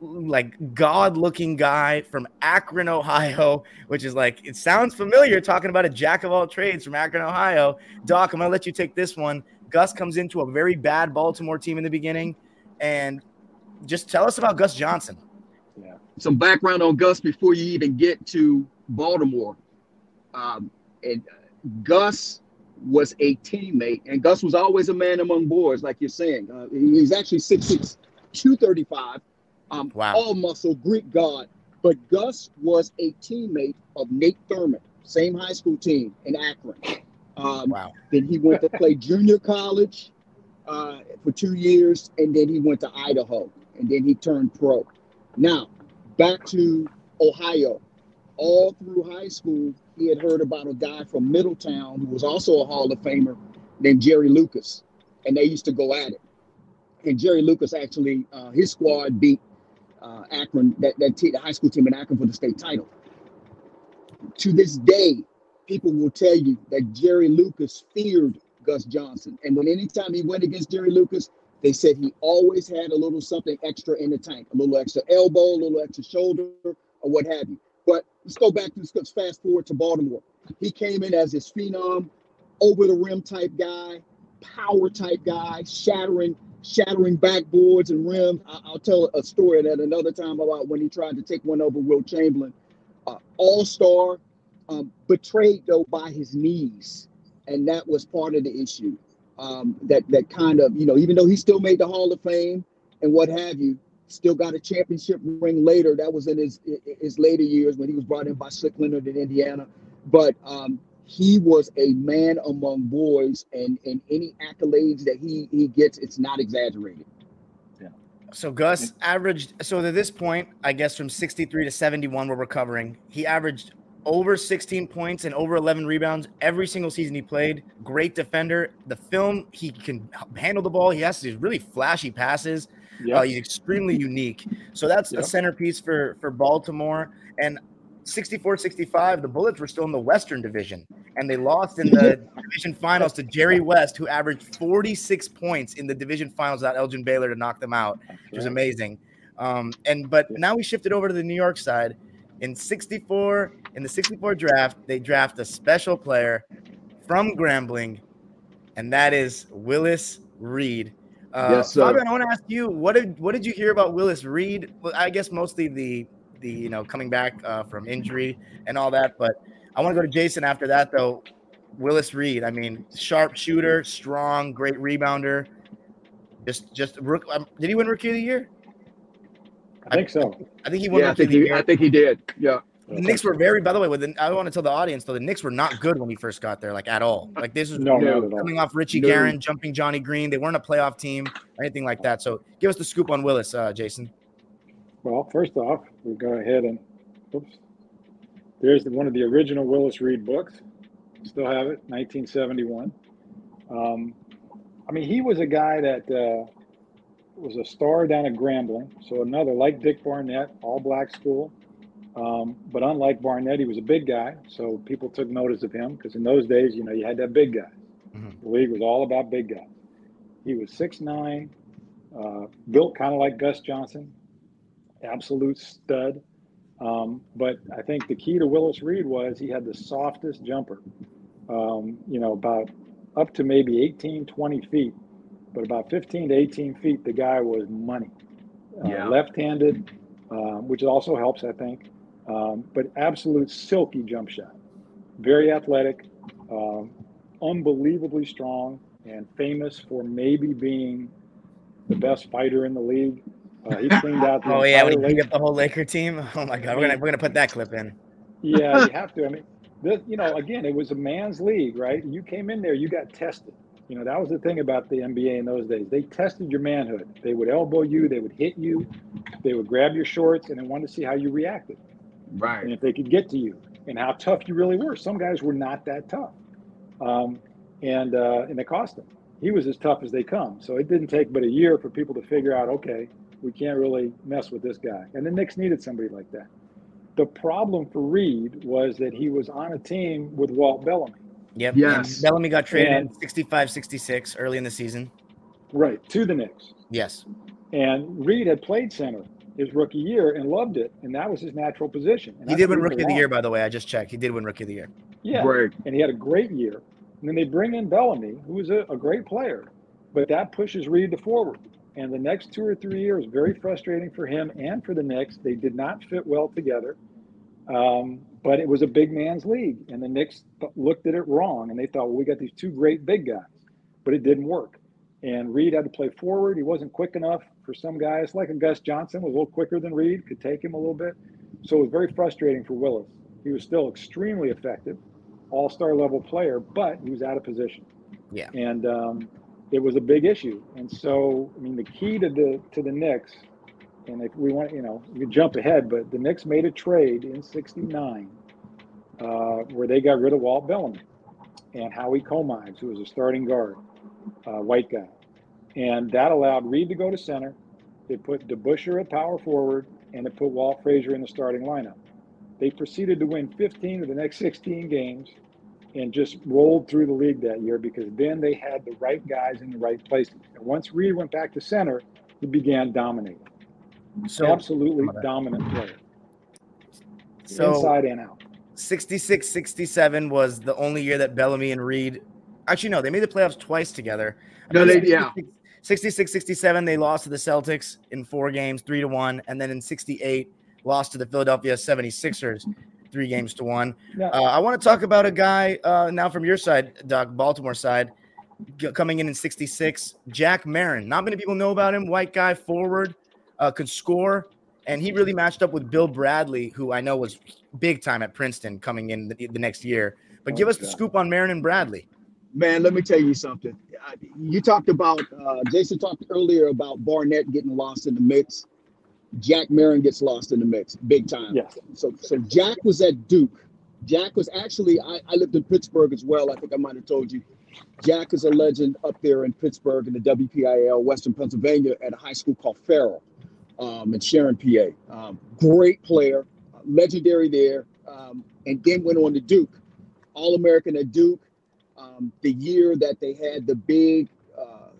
like god looking guy from Akron, Ohio, which is like, it sounds familiar talking about a jack of all trades from Akron, Ohio. Doc, I'm to let you take this one. Gus comes into a very bad Baltimore team in the beginning. And just tell us about Gus Johnson. some background on Gus before you even get to Baltimore. Um, and Gus was a teammate, and Gus was always a man among boys, like you're saying. Uh, he's actually 6'6, 235, um, Wow. all muscle, Greek god. But Gus was a teammate of Nate Thurmond, same high school team in Akron. Um, Wow. Then he went to play junior college uh, for two years, and then he went to Idaho, and then he turned pro. Now, back to Ohio. All through high school, he had heard about a guy from Middletown who was also a Hall of Famer named Jerry Lucas, and they used to go at it. And Jerry Lucas actually, uh, his squad beat uh, Akron, that, that te- the high school team in Akron for the state title. To this day, people will tell you that Jerry Lucas feared Gus Johnson. And when anytime he went against Jerry Lucas, they said he always had a little something extra in the tank, a little extra elbow, a little extra shoulder, or what have you. But let's go back to fast forward to Baltimore. He came in as this phenom, over the rim type guy, power type guy, shattering shattering backboards and rims. I- I'll tell a story at another time about when he tried to take one over Wilt Chamberlain. Uh, All star, um, betrayed though by his knees, and that was part of the issue. Um, that that kind of you know, even though he still made the Hall of Fame and what have you, still got a championship ring later. That was in his his later years when he was brought in by Slick Leonard in Indiana. But um, he was a man among boys, and and any accolades that he he gets, it's not exaggerated. So Gus averaged so at this point, I guess from 63 to 71 we're recovering. He averaged over 16 points and over 11 rebounds every single season he played. Great defender. The film he can handle the ball. He has these really flashy passes. Yep. Uh, he's extremely unique. So that's Yep. a centerpiece for for Baltimore. And 64-65, the Bullets were still in the Western Division, and they lost in the division finals to Jerry West, who averaged 46 points in the division finals without Elgin Baylor to knock them out, which was amazing. Um, and but now we shifted over to the New York side. In 64, in the 64 draft, they draft a special player from Grambling, and that is Willis Reed. Uh, Yes, sir. Fabian, I want to ask you what did what did you hear about Willis Reed? Well, I guess mostly the the you know coming back uh, from injury and all that, but I want to go to Jason after that though. Willis Reed, I mean, sharp shooter, strong, great rebounder. Just just rook, um, did he win Rookie of the Year? I think so. I think he won Yeah, I Rookie of think the he, Year. I think he did. Yeah. The Knicks were very, by the way, with the, I want to tell the audience though, the Knicks were not good when he first got there, like at all. Like this was No, No. not at coming off Richie No. Guerin, jumping Johnny Green. They weren't a playoff team or anything like that. So give us the scoop on Willis, uh, Jason. Well, first off, we'll go ahead and oops. There's the, one of the original Willis Reed books. Still have it, 1971. Um, I mean, he was a guy that uh, was a star down at Grambling. So another like Dick Barnett, all black school. Um, but unlike Barnett, he was a big guy, so people took notice of him because in those days, you know, you had that big guy. Mhm. The league was all about big guys. He was 6'9", uh, built kind of like Gus Johnson, absolute stud. Um, but I think the key to Willis Reed was he had the softest jumper. Um, you know, about up to maybe 18, 20 feet, but about 15 to 18 feet, the guy was money. Uh, Yeah. Left-handed, um, which also helps, I think. Um, but absolute silky jump shot. Very athletic, um, unbelievably strong, and famous for maybe being the best fighter in the league. Uh, he cleaned out the Oh yeah, when he entire beat up the whole Laker team. Oh my god, we're gonna we're gonna put that clip in. yeah, you have to. I mean, this, you know, again, it was a man's league, right? You came in there, you got tested. You know, that was the thing about the NBA in those days. They tested your manhood. They would elbow you, they would hit you, they would grab your shorts, and they wanted to see how you reacted Right. and if they could get to you and how tough you really were. Some guys were not that tough, um, and uh, and it cost him. He was as tough as they come. So it didn't take but a year for people to figure out, okay, we can't really mess with this guy. And the Knicks needed somebody like that. The problem for Reed was that he was on a team with Walt Bellamy. Yep. Yes. and Bellamy got traded And- in 65 66 early in the season. Right, to the Knicks. Yes. And Reed had played center his rookie year and loved it, and that was his natural position. And He did win Rookie of the. Year, by the way. I just checked. He did win Rookie of the Year. Yeah, Right. and he had a great year. And then they bring in Bellamy, who is a, a great player, but that pushes Reed to forward. And the next two or three years, very frustrating for him and for the Knicks. They did not fit well together. Um, but it was a big man's league, and the Knicks looked at it wrong, and they thought, well, we got these two great big guys, but it didn't work. And Reed had to play forward. He wasn't quick enough for some guys, like a Gus Johnson was a little quicker than Reed, could take him a little bit. So it was very frustrating for Willis. He was still extremely effective, all-star level player, but he was out of position. Yeah. And um, it was a big issue. And so, I mean, the key to the to the Knicks, and if we want, you know, could jump ahead, but the Knicks made a trade in '69 uh, where they got rid of Walt Bellamy and Howie Komives, who was a starting guard, uh, white guy, and that allowed Reed to go to center. They put DeBusschere at power forward, and they put Walt Frazier in the starting lineup. They proceeded to win 15 of the next 16 games and just rolled through the league that year because then they had the right guys in the right places. And once Reed went back to center, he began dominating. So, Absolutely dominant player, so inside and out. 66 67 was the only year that Bellamy and Reed actually no, they made the playoffs twice together. No, they- yeah. 66 67 they lost to the Celtics in four games, 3 to 1, and then in 68 lost to the Philadelphia 76ers 3 games to 1. Now, Uh, I want to talk about a guy uh, now from your side, Doc, Baltimore side, g- coming in in 66, Jack Marin. Not many people know about him. White guy, forward, uh, could score. And he really matched up with Bill Bradley, who I know was big time at Princeton coming in the, the next year. But give us the scoop on Marin and Bradley. Man, let me tell you something. Uh, You talked about uh, Jason talked earlier about Barnett getting lost in the mix. Jack Marin gets lost in the mix big time. Yes. So so Jack was at Duke. Jack was actually I, I lived in Pittsburgh as well. I think I might have told you. Jack is a legend up there in Pittsburgh in the WPIL, Western Pennsylvania, at a high school called Farrell um, in Sharon, PA. Um, great player, legendary there, um, and then went on to Duke, All American at Duke. Um, the year that they had the big uh,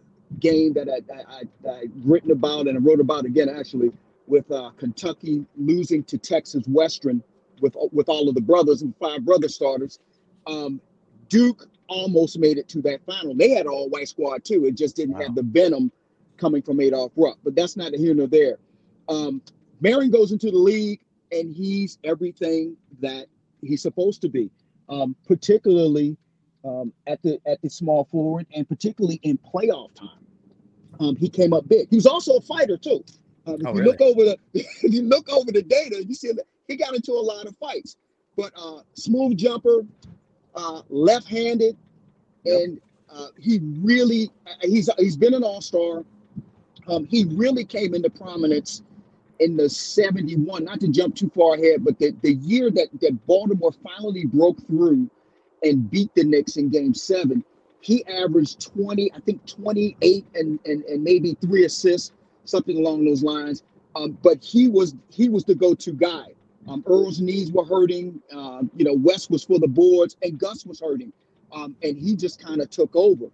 game that I, I, I, I written about and I wrote about again actually with uh, Kentucky losing to Texas Western with with all of the brothers and five brother starters. Um, Duke almost made it to that final. They had an all white squad too. It just didn't have the venom coming from Adolph Rupp. But that's not a here nor there. Um, Marin goes into the league and he's everything that he's supposed to be, um, particularly um, at the at the small forward and particularly in playoff time. Um, he came up big. He was also a fighter too. Um, if Oh, you really? look over the if you look over the data, you see that he got into a lot of fights. But uh, smooth jumper, uh, left-handed, and uh, he really he's he's been an all-star. Um, he really came into prominence in the 71, not to jump too far ahead, but the, the year that, that Baltimore finally broke through and beat the Knicks in game seven, he averaged 20, I think 28 and, and, and maybe three assists, something along those lines. Um, but he was he was the go-to guy. Um, Earl's knees were hurting. Uh, you know, West was for the boards, and Gus was hurting, um, and he just kind of took over.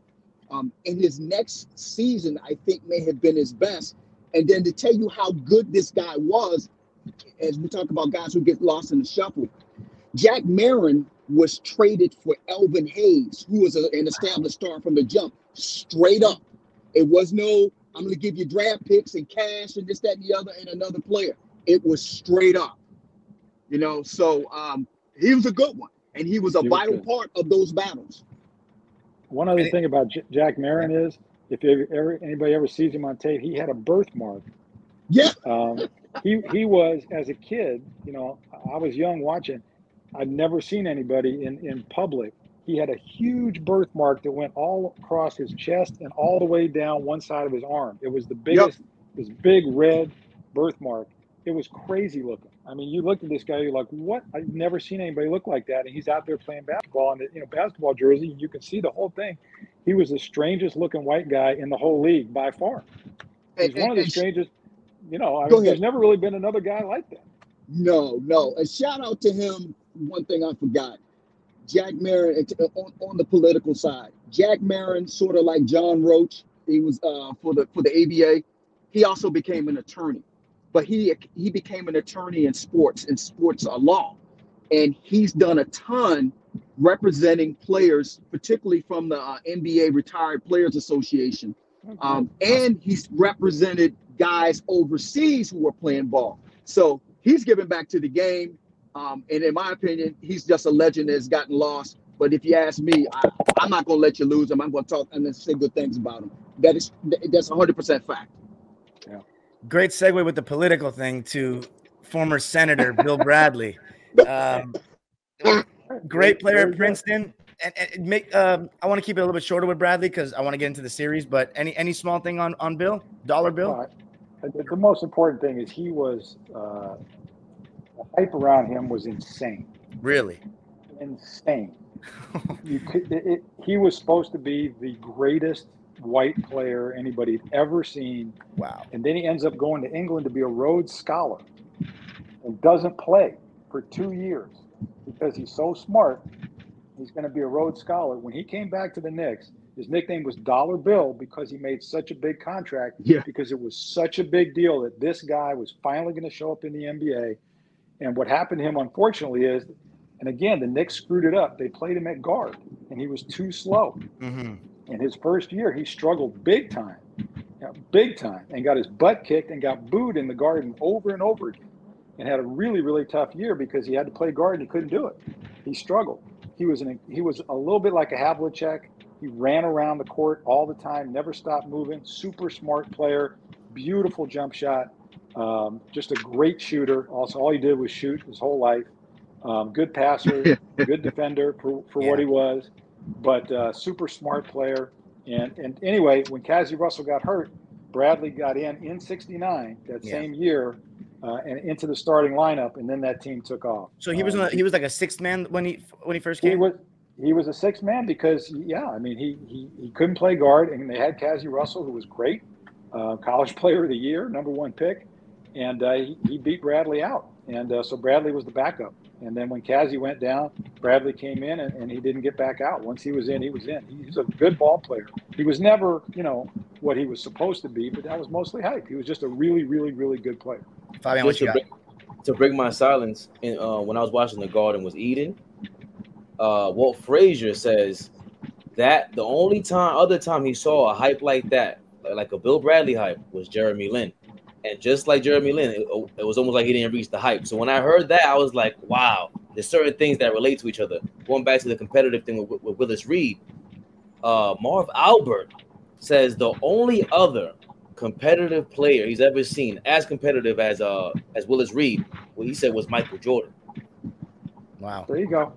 Um, in his next season, I think may have been his best. And then to tell you how good this guy was, as we talk about guys who get lost in the shuffle, Jack Marin was traded for Elvin Hayes, who was a- an established star from the jump, straight up. It was no, I'm going to give you draft picks and cash and this, that, and the other, and another player. It was straight up. You know, so um, he was a good one, and he was a He was vital good. part of those battles. One other thing about J- Jack Marin is, if ever anybody ever sees him on tape, he had a birthmark. Yeah. Um, he he was as a kid. You know, I was young watching. I'd never seen anybody in in public. He had a huge birthmark that went all across his chest and all the way down one side of his arm. It was the biggest, this big red birthmark. It was crazy looking. I mean, you looked at this guy, you're like, what? I've never seen anybody look like that. And he's out there playing basketball in the you know basketball jersey. and You can see the whole thing. He was the strangest looking white guy in the whole league by far. He's one of the strangest. You know, I mean, there's never really been another guy like that. No, no. And shout out to him. One thing I forgot. Jack Marin uh, on, on the political side. Jack Marin, sort of like John Roche, he was uh, for the for the ABA. He also became an attorney, but he he became an attorney in sports in sports uh, law, and he's done a ton representing players, particularly from the uh, NBA Retired Players Association. Um, and he's represented guys overseas who were playing ball. So he's giving back to the game. Um, and in my opinion, he's just a legend that's gotten lost. But if you ask me, I, I'm not going to let you lose him. I'm going to talk and then say good things about him. That is that's 100% fact. Yeah. Great segue with the political thing to former Senator Bill Bradley. Um, great player at Princeton. And, and make um, I want to keep it a little bit shorter with Bradley because I want to get into the series. But any any small thing on on Bill, dollar Bill? Well, I- the, the most important thing is he was uh, the hype around him was insane, Really? insane. you could, it, it, he was supposed to be the greatest white player anybody had ever seen, Wow. and then he ends up going to England to be a Rhodes Scholar and doesn't play for two years because he's so smart. He's going to be a Rhodes Scholar. When he came back to the Knicks, his nickname was Dollar Bill because he made such a big contract. Yeah. Because it was such a big deal that this guy was finally going to show up in the NBA. And what happened to him, unfortunately, is, and again, the Knicks screwed it up. They played him at guard, and he was too slow. hmm In his first year, he struggled big time, big time, and got his butt kicked and got booed in the garden over and over again, and had a really, really tough year because he had to play guard and he couldn't do it. He struggled. He was an, he was a little bit like a Havlicek. He ran around the court all the time, never stopped moving. Super smart player, beautiful jump shot, um, just a great shooter. Also, all he did was shoot his whole life. Um, good passer, good defender for, for Yeah. what he was, but uh, super smart player. And and anyway, when Cazzie Russell got hurt, Bradley got in in '69 that Yeah. same year, uh, and into the starting lineup, and then that team took off. So he was Um, on the- he was like a sixth man when he when he first came. he came. was he was a sixth man because yeah, I mean he he, he couldn't play guard, and they had Cazzie Russell, who was great, uh, college player of the year, number one pick, and uh, he, he beat Bradley out, and uh, so Bradley was the backup. And then when Cazzie went down, Bradley came in, and, and he didn't get back out. Once he was in, he was in. He's a good ball player. He was never, you know, what he was supposed to be, but that was mostly hype. He was just a really, really, really good player. Fabian, what you to got? break, to break my silence, and uh, when I was watching the Garden was Eden, uh, Walt Frazier says that the only time, other time he saw a hype like that, like a Bill Bradley hype, was Jeremy Lin. And just like Jeremy Lin, it, it was almost like he didn't reach the hype. So when I heard that, I was like, wow, there's certain things that relate to each other. Going back to the competitive thing with, with Willis Reed, uh, Marv Albert says the only other competitive player he's ever seen as competitive as uh as Willis Reed, what he said was Michael Jordan. Wow. There you go.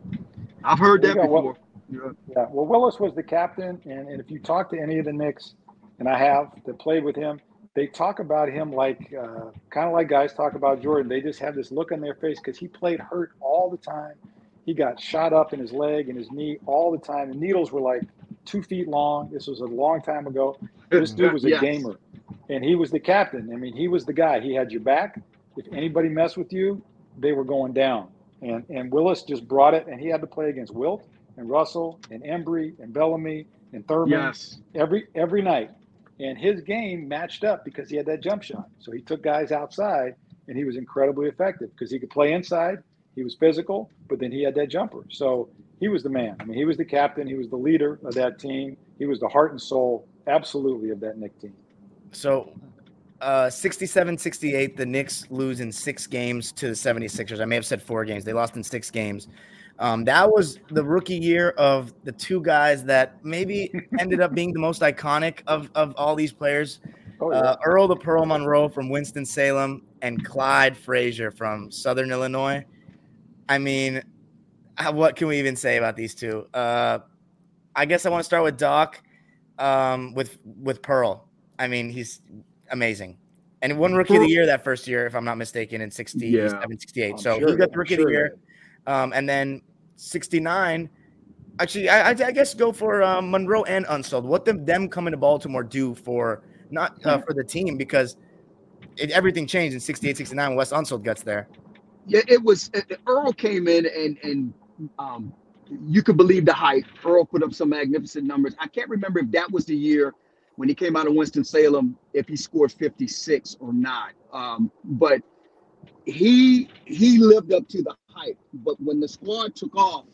I've heard There that you go. before. Yeah, well, Willis was the captain, and, and if you talk to any of the Knicks, and I have that played with him, they talk about him like uh, kind of like guys talk about Jordan. They just have this look on their face because he played hurt all the time. He got shot up in his leg and his knee all the time. The needles were like two feet long. This was a long time ago. This dude was a Yes. gamer, and he was the captain. I mean, he was the guy. He had your back. If anybody messed with you, they were going down. And and Willis just brought it, and he had to play against Wilt and Russell and Embry and Bellamy and Thurmond Yes. every every night. And his game matched up because he had that jump shot. So he took guys outside, and he was incredibly effective because he could play inside. He was physical, but then he had that jumper. So he was the man. I mean, he was the captain. He was the leader of that team. He was the heart and soul, absolutely, of that Knick team. So uh 67 68 the Knicks lose in 6 games to the 76ers. I may have said 4 games. They lost in 6 games. Um, that was the rookie year of the two guys that maybe ended up being the most iconic of, of all these players. Oh, yeah. Uh, Earl the Pearl Monroe from Winston Salem and Clyde Frazier from Southern Illinois. I mean, uh, what can we even say about these two? Uh, I guess I want to start with Doc, um, with with Pearl. I mean, he's amazing. And one rookie of the year that first year, if I'm not mistaken, in 67, Yeah. 68. I'm so sure he got the rookie I'm of the sure he year. Um, and then 69, actually, I, I, I guess go for um, Monroe and Unseld. What them, them coming to Baltimore do for not uh, for the team because it, everything changed in 68, 69 when Wes Unseld gets there. Yeah, it was uh, Earl came in and and um, you could believe the hype. Earl put up some magnificent numbers. I can't remember if that was the year when he came out of Winston Salem, if he scored 56 or not. Um, but he he lived up to the hype. But when the squad took off,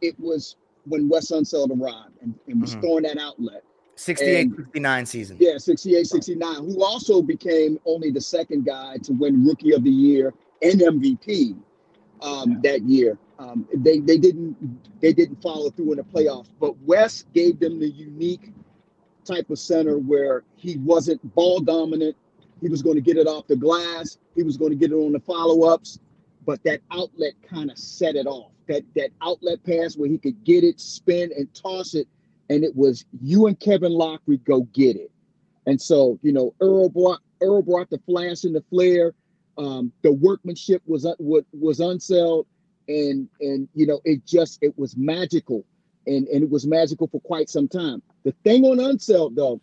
it was when Wes Unseld arrived and, and was Mhm. throwing that outlet. 68, And- 69 season. Yeah, 68, 69, who also became only the second guy to win Rookie of the Year and MVP um, that year. Um, they they didn't they didn't follow through in the playoffs, but Wes gave them the unique type of center where he wasn't ball dominant. He was going to get it off the glass. He was going to get it on the follow ups, but that outlet kind of set it off. That that outlet pass where he could get it, spin, and toss it and it was you and Kevin Loughery go get it. And so, you know, Earl brought Earl brought the flash and the flare. Um, the workmanship was un- wa- was Unseld, and and you know, it just it was magical, and and it was magical for quite some time. The thing on Unseld though,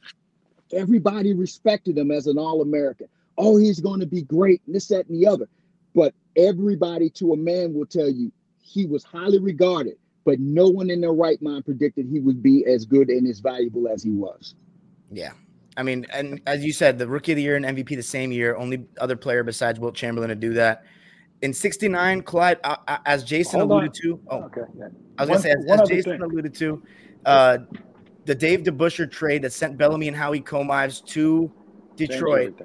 everybody respected him as an All American. Oh, he's going to be great, and this, that, and the other. But everybody to a man will tell you he was highly regarded but no one in their right mind predicted he would be as good and as valuable as he was. Yeah. I mean, and as you said, the rookie of the year and MVP the same year, only other player besides Wilt Chamberlain to do that. In 69, Clyde, uh, uh, as Jason Hold alluded on. to, oh, Okay. Yeah. I was going to say, as, as Jason thing. alluded to, uh, the Dave DeBusschere trade that sent Bellamy and Howie Komives to Changed Detroit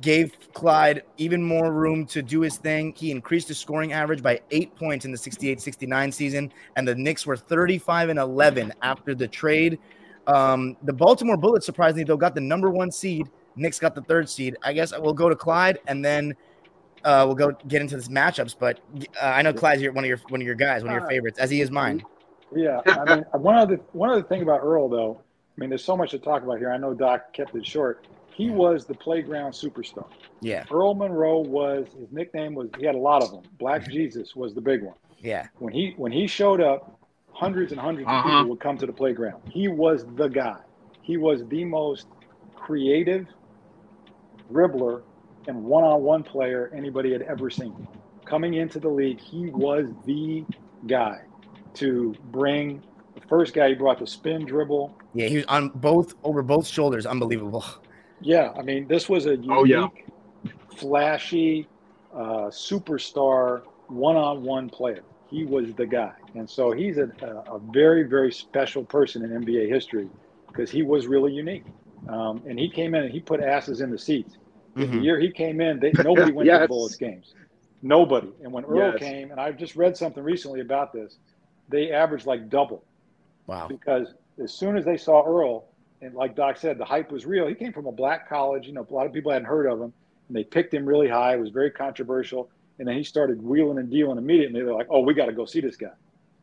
gave Clyde even more room to do his thing. He increased his scoring average by eight points in the 68 69 season, and the Knicks were 35 and 11 after the trade. Um, the Baltimore Bullets, surprisingly, though, got the number one seed. Knicks got the third seed. I guess we'll go to Clyde, and then uh, we'll go get into this matchups. But uh, I know Clyde's your, one of your one of your guys, one of your favorites, as he is mine. Yeah, I mean, one other one other thing about Earl though. I mean, there's so much to talk about here. I know Doc kept it short. He was the playground superstar. Yeah. Earl Monroe was his nickname was he had a lot of them. Black Jesus was the big one. Yeah. When he when he showed up, hundreds and 100s of Uh-huh. people would come to the playground. He was the guy. He was the most creative dribbler and one-on-one player anybody had ever seen. Coming into the league, he was the guy to bring the first guy. He brought the spin dribble. Yeah, he was on both over both shoulders. Unbelievable. Yeah, I mean, this was a unique, Oh, yeah. flashy, uh, superstar one-on-one player. He was the guy, and so he's a, a, a very, very special person in NBA history because he was really unique. Um, and he came in and he put asses in the seats. The Mhm. year he came in, they, nobody went to the Yes. Bullets games. Nobody. And when Earl Yes. came, and I've just read something recently about this, they averaged like double Wow. because as soon as they saw Earl, and like Doc said, the hype was real. He came from a black college. You know, a lot of people hadn't heard of him, and they picked him really high. It was very controversial. And then he started wheeling and dealing immediately. They're like, "Oh, we got to go see this guy.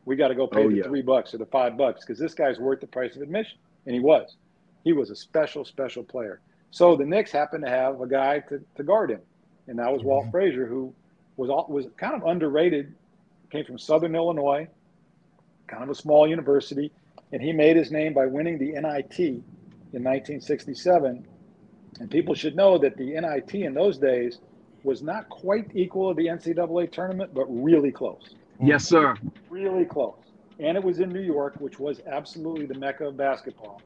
We got to go pay Oh, the yeah. three bucks or the five bucks because this guy's worth the price of admission." And he was. He was a special, special player. So the Knicks happened to have a guy to, to guard him, and that was Walt mm-hmm. Frazier, who was all, was kind of underrated. Came from Southern Illinois, kind of a small university, and he made his name by winning the NIT in 1967. And people should know that the NIT in those days was not quite equal to the NCAA tournament, but really close, Yes, sir. really close. And it was in New York, which was absolutely the mecca of basketball.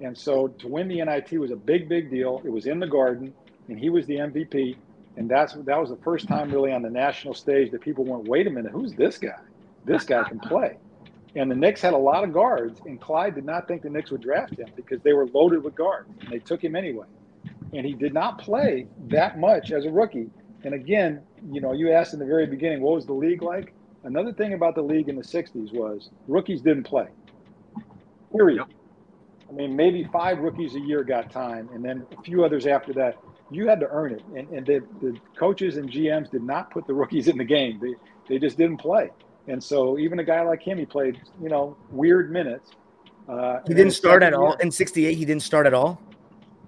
And so to win the NIT was a big, big deal. It was in the Garden, and he was the MVP. And that's that was the first time really on the national stage that people went, "Wait a minute, who's this guy? This guy can play." And the Knicks had a lot of guards, and Clyde did not think the Knicks would draft him because they were loaded with guards. And they took him anyway. And he did not play that much as a rookie. And again, you know, you asked in the very beginning, what was the league like? Another thing about the league in the 60s was rookies didn't play. Period. Yep. I mean, maybe five rookies a year got time, and then a few others after that. You had to earn it. And, and the, the coaches and GMs did not put the rookies in the game. They, they just didn't play. And so even a guy like him, he played, you know, weird minutes. Uh, He didn't start at second all in '68. He didn't start at all.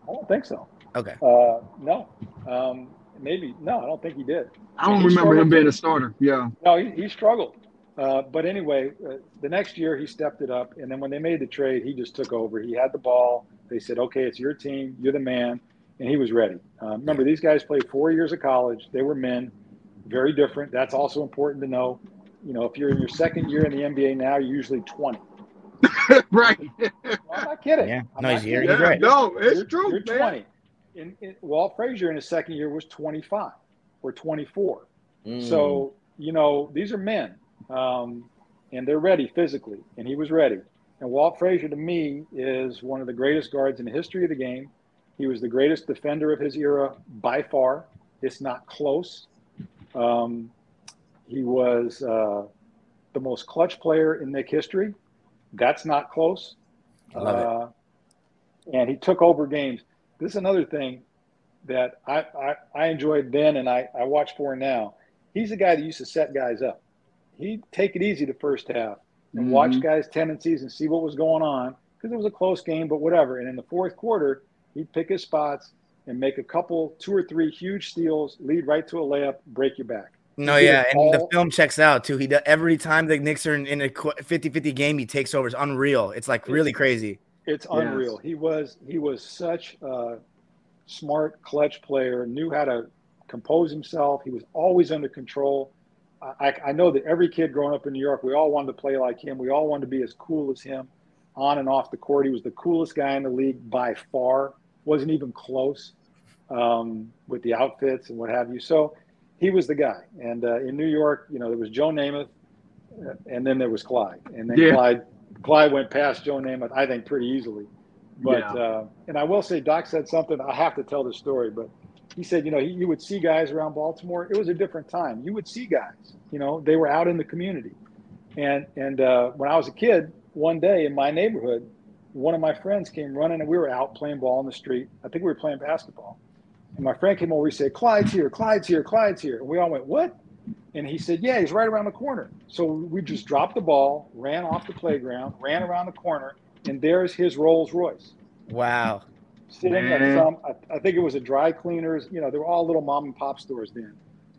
I don't think so. Okay. Uh, no. Um, maybe. No, I don't think he did. I don't He remember him being a starter. Yeah. No, he, he struggled. Uh, but anyway, uh, the next year he stepped it up, and then when they made the trade, he just took over. He had the ball. They said, "Okay, it's your team. You're the man," and he was ready. Uh, remember, these guys played four years of college. They were men, very different. That's also important to know. You know, if you're in your second year in the NBA now, you're usually 20. right. I'm not kidding. Yeah. I'm No, not he's here. kidding. Right. No, it's you're, true, You're man. 20. And, and Walt Frazier in his second year was 25 or 24. Mm. So, you know, these are men um, and they're ready physically. And he was ready. And Walt Frazier, to me, is one of the greatest guards in the history of the game. He was the greatest defender of his era by far. It's not close. Um, he was uh, the most clutch player in Knick history. That's not close. Love it. Uh, and he took over games. This is another thing that I, I, I enjoyed then and I, I watch for now. He's the guy that used to set guys up. He'd take it easy the first half and watch Mhm. guys' tendencies and see what was going on because it was a close game, but whatever. And in the fourth quarter, he'd pick his spots and make a couple, two or three huge steals, lead right to a layup, break your back. No, He yeah, it and the film checks out too. He does every time the Knicks are in, in a 50-50 game, he takes over. It's unreal. It's like really crazy. It's Yes. unreal. He was he was such a smart clutch player. Knew how to compose himself. He was always under control. I, I know that every kid growing up in New York, we all wanted to play like him. We all wanted to be as cool as him, on and off the court. He was the coolest guy in the league by far. wasn't even close um, with the outfits and what have you. So he was the guy. And uh, in New York, you know, there was Joe Namath, uh, and then there was Clyde, and then Yeah. Clyde Clyde went past Joe Namath, I think, pretty easily. But Yeah. uh, and I will say, Doc said something. I have to tell this story, but he said, you know, he, you would see guys around Baltimore. It was a different time. You would see guys. You know, they were out in the community. And and uh, when I was a kid, one day in my neighborhood, one of my friends came running, and we were out playing ball in the street. I think we were playing basketball. And my friend came over. He said, "Clyde's here. Clyde's here. Clyde's here." And we all went, "What?" And he said, "Yeah, he's right around the corner." So we just dropped the ball, ran off the playground, ran around the corner, and there's his Rolls Royce Wow. sitting Man. at some. I, I think it was a dry cleaners. You know, they were all little mom and pop stores then,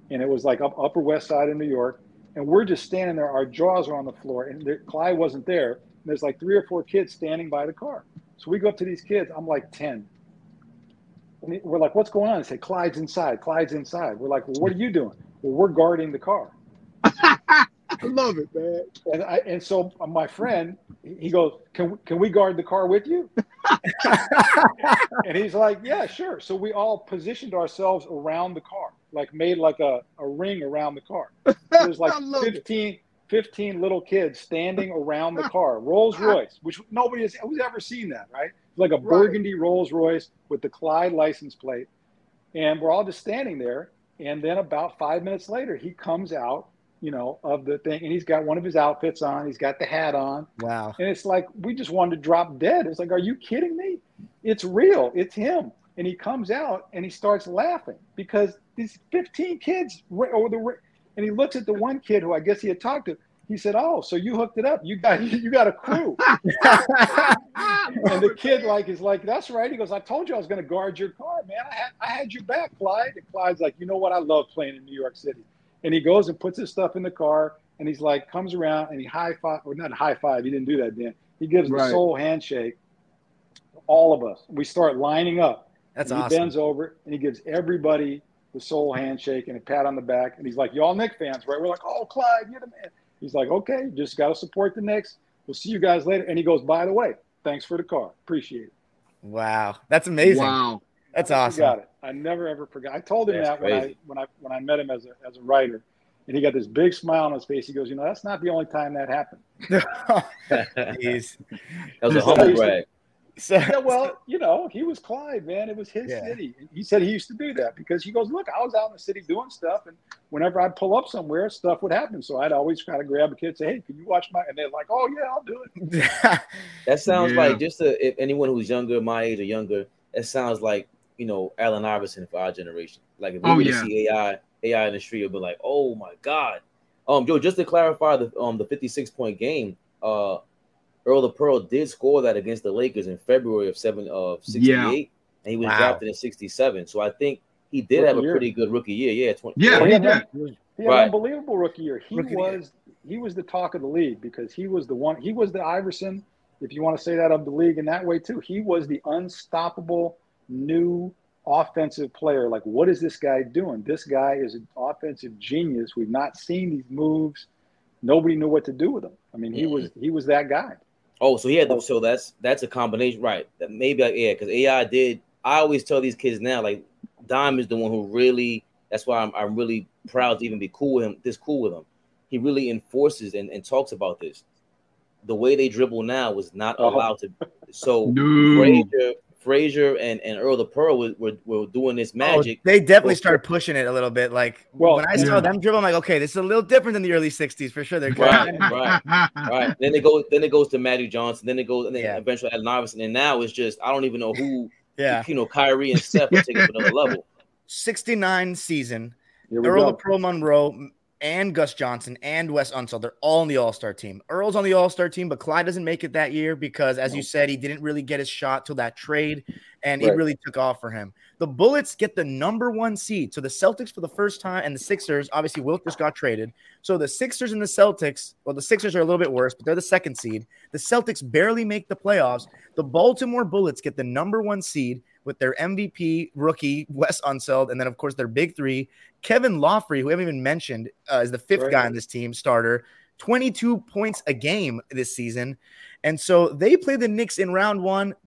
and it was like up Upper West Side of New York. And we're just standing there. Our jaws are on the floor, and there, Clyde wasn't there. And there's like three or four kids standing by the car. So we go up to these kids. I'm like ten. And we're like, "What's going on?" They say, "Clyde's inside. Clyde's inside." We're like, "Well, what are you doing?" Well, we're guarding the car. I love it, man. And I and so my friend, he goes, "Can can we guard the car with you?" and he's like, "Yeah, sure." So we all positioned ourselves around the car, like made like a, a ring around the car. There's like I love it. 15, 15 little kids standing around the car, Rolls Royce, which nobody has who's ever seen that, right? It's like a Right. burgundy Rolls Royce with the Clyde license plate, and we're all just standing there. And then about five minutes later, he comes out, you know, of the thing, and he's got one of his outfits on. He's got the hat on, Wow. and it's like we just wanted to drop dead. It's like, are you kidding me? It's real. It's him. And he comes out and he starts laughing because these 15 kids ra- over the and he looks at the one kid who I guess he had talked to. He said, "Oh, so you hooked it up? You got you got a crew." and the kid like is like, "That's right." He goes, "I told you I was going to guard your car, man. I had I had your back, Clyde." And Clyde's like, "You know what? I love playing in New York City." And he goes and puts his stuff in the car, and he's like, comes around and he high five, or not high five. He didn't do that then. He gives the Right. soul handshake. All of us, we start lining up. That's and he awesome. bends over and he gives everybody the soul handshake and a pat on the back. And he's like, "Y'all Knick fans, right?" We're like, "Oh, Clyde, you're the man." He's like, "Okay, just got to support the Knicks. We'll see you guys later." And he goes, "By the way, thanks for the car. Appreciate it." Wow. That's amazing. Wow. That's awesome. got it. I never ever forgot. I told him That's that when I when I when I met him as a as a writer, and he got this big smile on his face. He goes, "You know, that's not the only time that happened." Jeez. That was a humble used to- brag. So, Yeah, well, you know, he was Clyde, man. It was his Yeah. city. He said he used to do that because he goes, look, I was out in the city doing stuff, and whenever I'd pull up somewhere, stuff would happen. So I'd always try to grab a kid, and say, hey, can you watch my? And they're like, oh yeah, I'll do it. That sounds Yeah. like just to, if anyone who's younger, my age or younger, that sounds like you know Allen Iverson for our generation. Like if we Oh, were yeah. to see AI AI in the street, it'd be like, oh my god. Um, Joe, just to clarify the um the 56 point game, uh, Earl the Pearl did score that against the Lakers in February of seven of 68, Yeah. and he was Wow. drafted in 67. So I think he did Rookie have a year. pretty good rookie year. Yeah, 20, Yeah, Well, he had did. an- He had Right. an unbelievable rookie year. He Rookie year. was he was the talk of the league because he was the one. He was the Iverson, if you want to say that of the league in that way too. He was the unstoppable new offensive player. Like, what is this guy doing? This guy is an offensive genius. We've not seen these moves. Nobody knew what to do with him. I mean, he was he was that guy. Oh, so he had the, so that's that's a combination, right? That maybe like, yeah, because AI did. I always tell these kids now, like Dime is the one who really. That's why I'm I'm really proud to even be cool with him. This cool with him. He really enforces and, and talks about this. The way they dribble now was not Oh. allowed to. So No. Frazier, Frazier, and and Earl the Pearl were, were, were doing this oh, magic. Oh, they definitely Well, started pushing it a little bit. Like Well, when I saw yeah. them dribble, I'm like, okay, this is a little different than the early '60s for sure. They're Right, good. right, right. Then it goes. Then it goes to Magic Johnson. Then it goes, and then Yeah. eventually Allen Iverson. And now it's just I don't even know who. Yeah, You know, Kyrie and Steph are taking it to another level. 69 season. Earl go. the Pearl Monroe and Gus Johnson and Wes Unseld, they're all on the All Star team. Earl's on the All Star team, but Clyde doesn't make it that year because, as you said, he didn't really get his shot till that trade, and it really took off for him. The Bullets get the number one seed. So the Celtics for the first time, and the Sixers, obviously, Wilt just got traded. So the Sixers and the Celtics, well, the Sixers are a little bit worse, but they're the second seed. The Celtics barely make the playoffs. The Baltimore Bullets get the number one seed with their MVP rookie, Wes Unseld, and then, of course, their big three, Kevin Loughery, who we haven't even mentioned, uh, is the fifth Right. guy on this team, starter, 22 points a game this season. And so they play the Knicks in round one.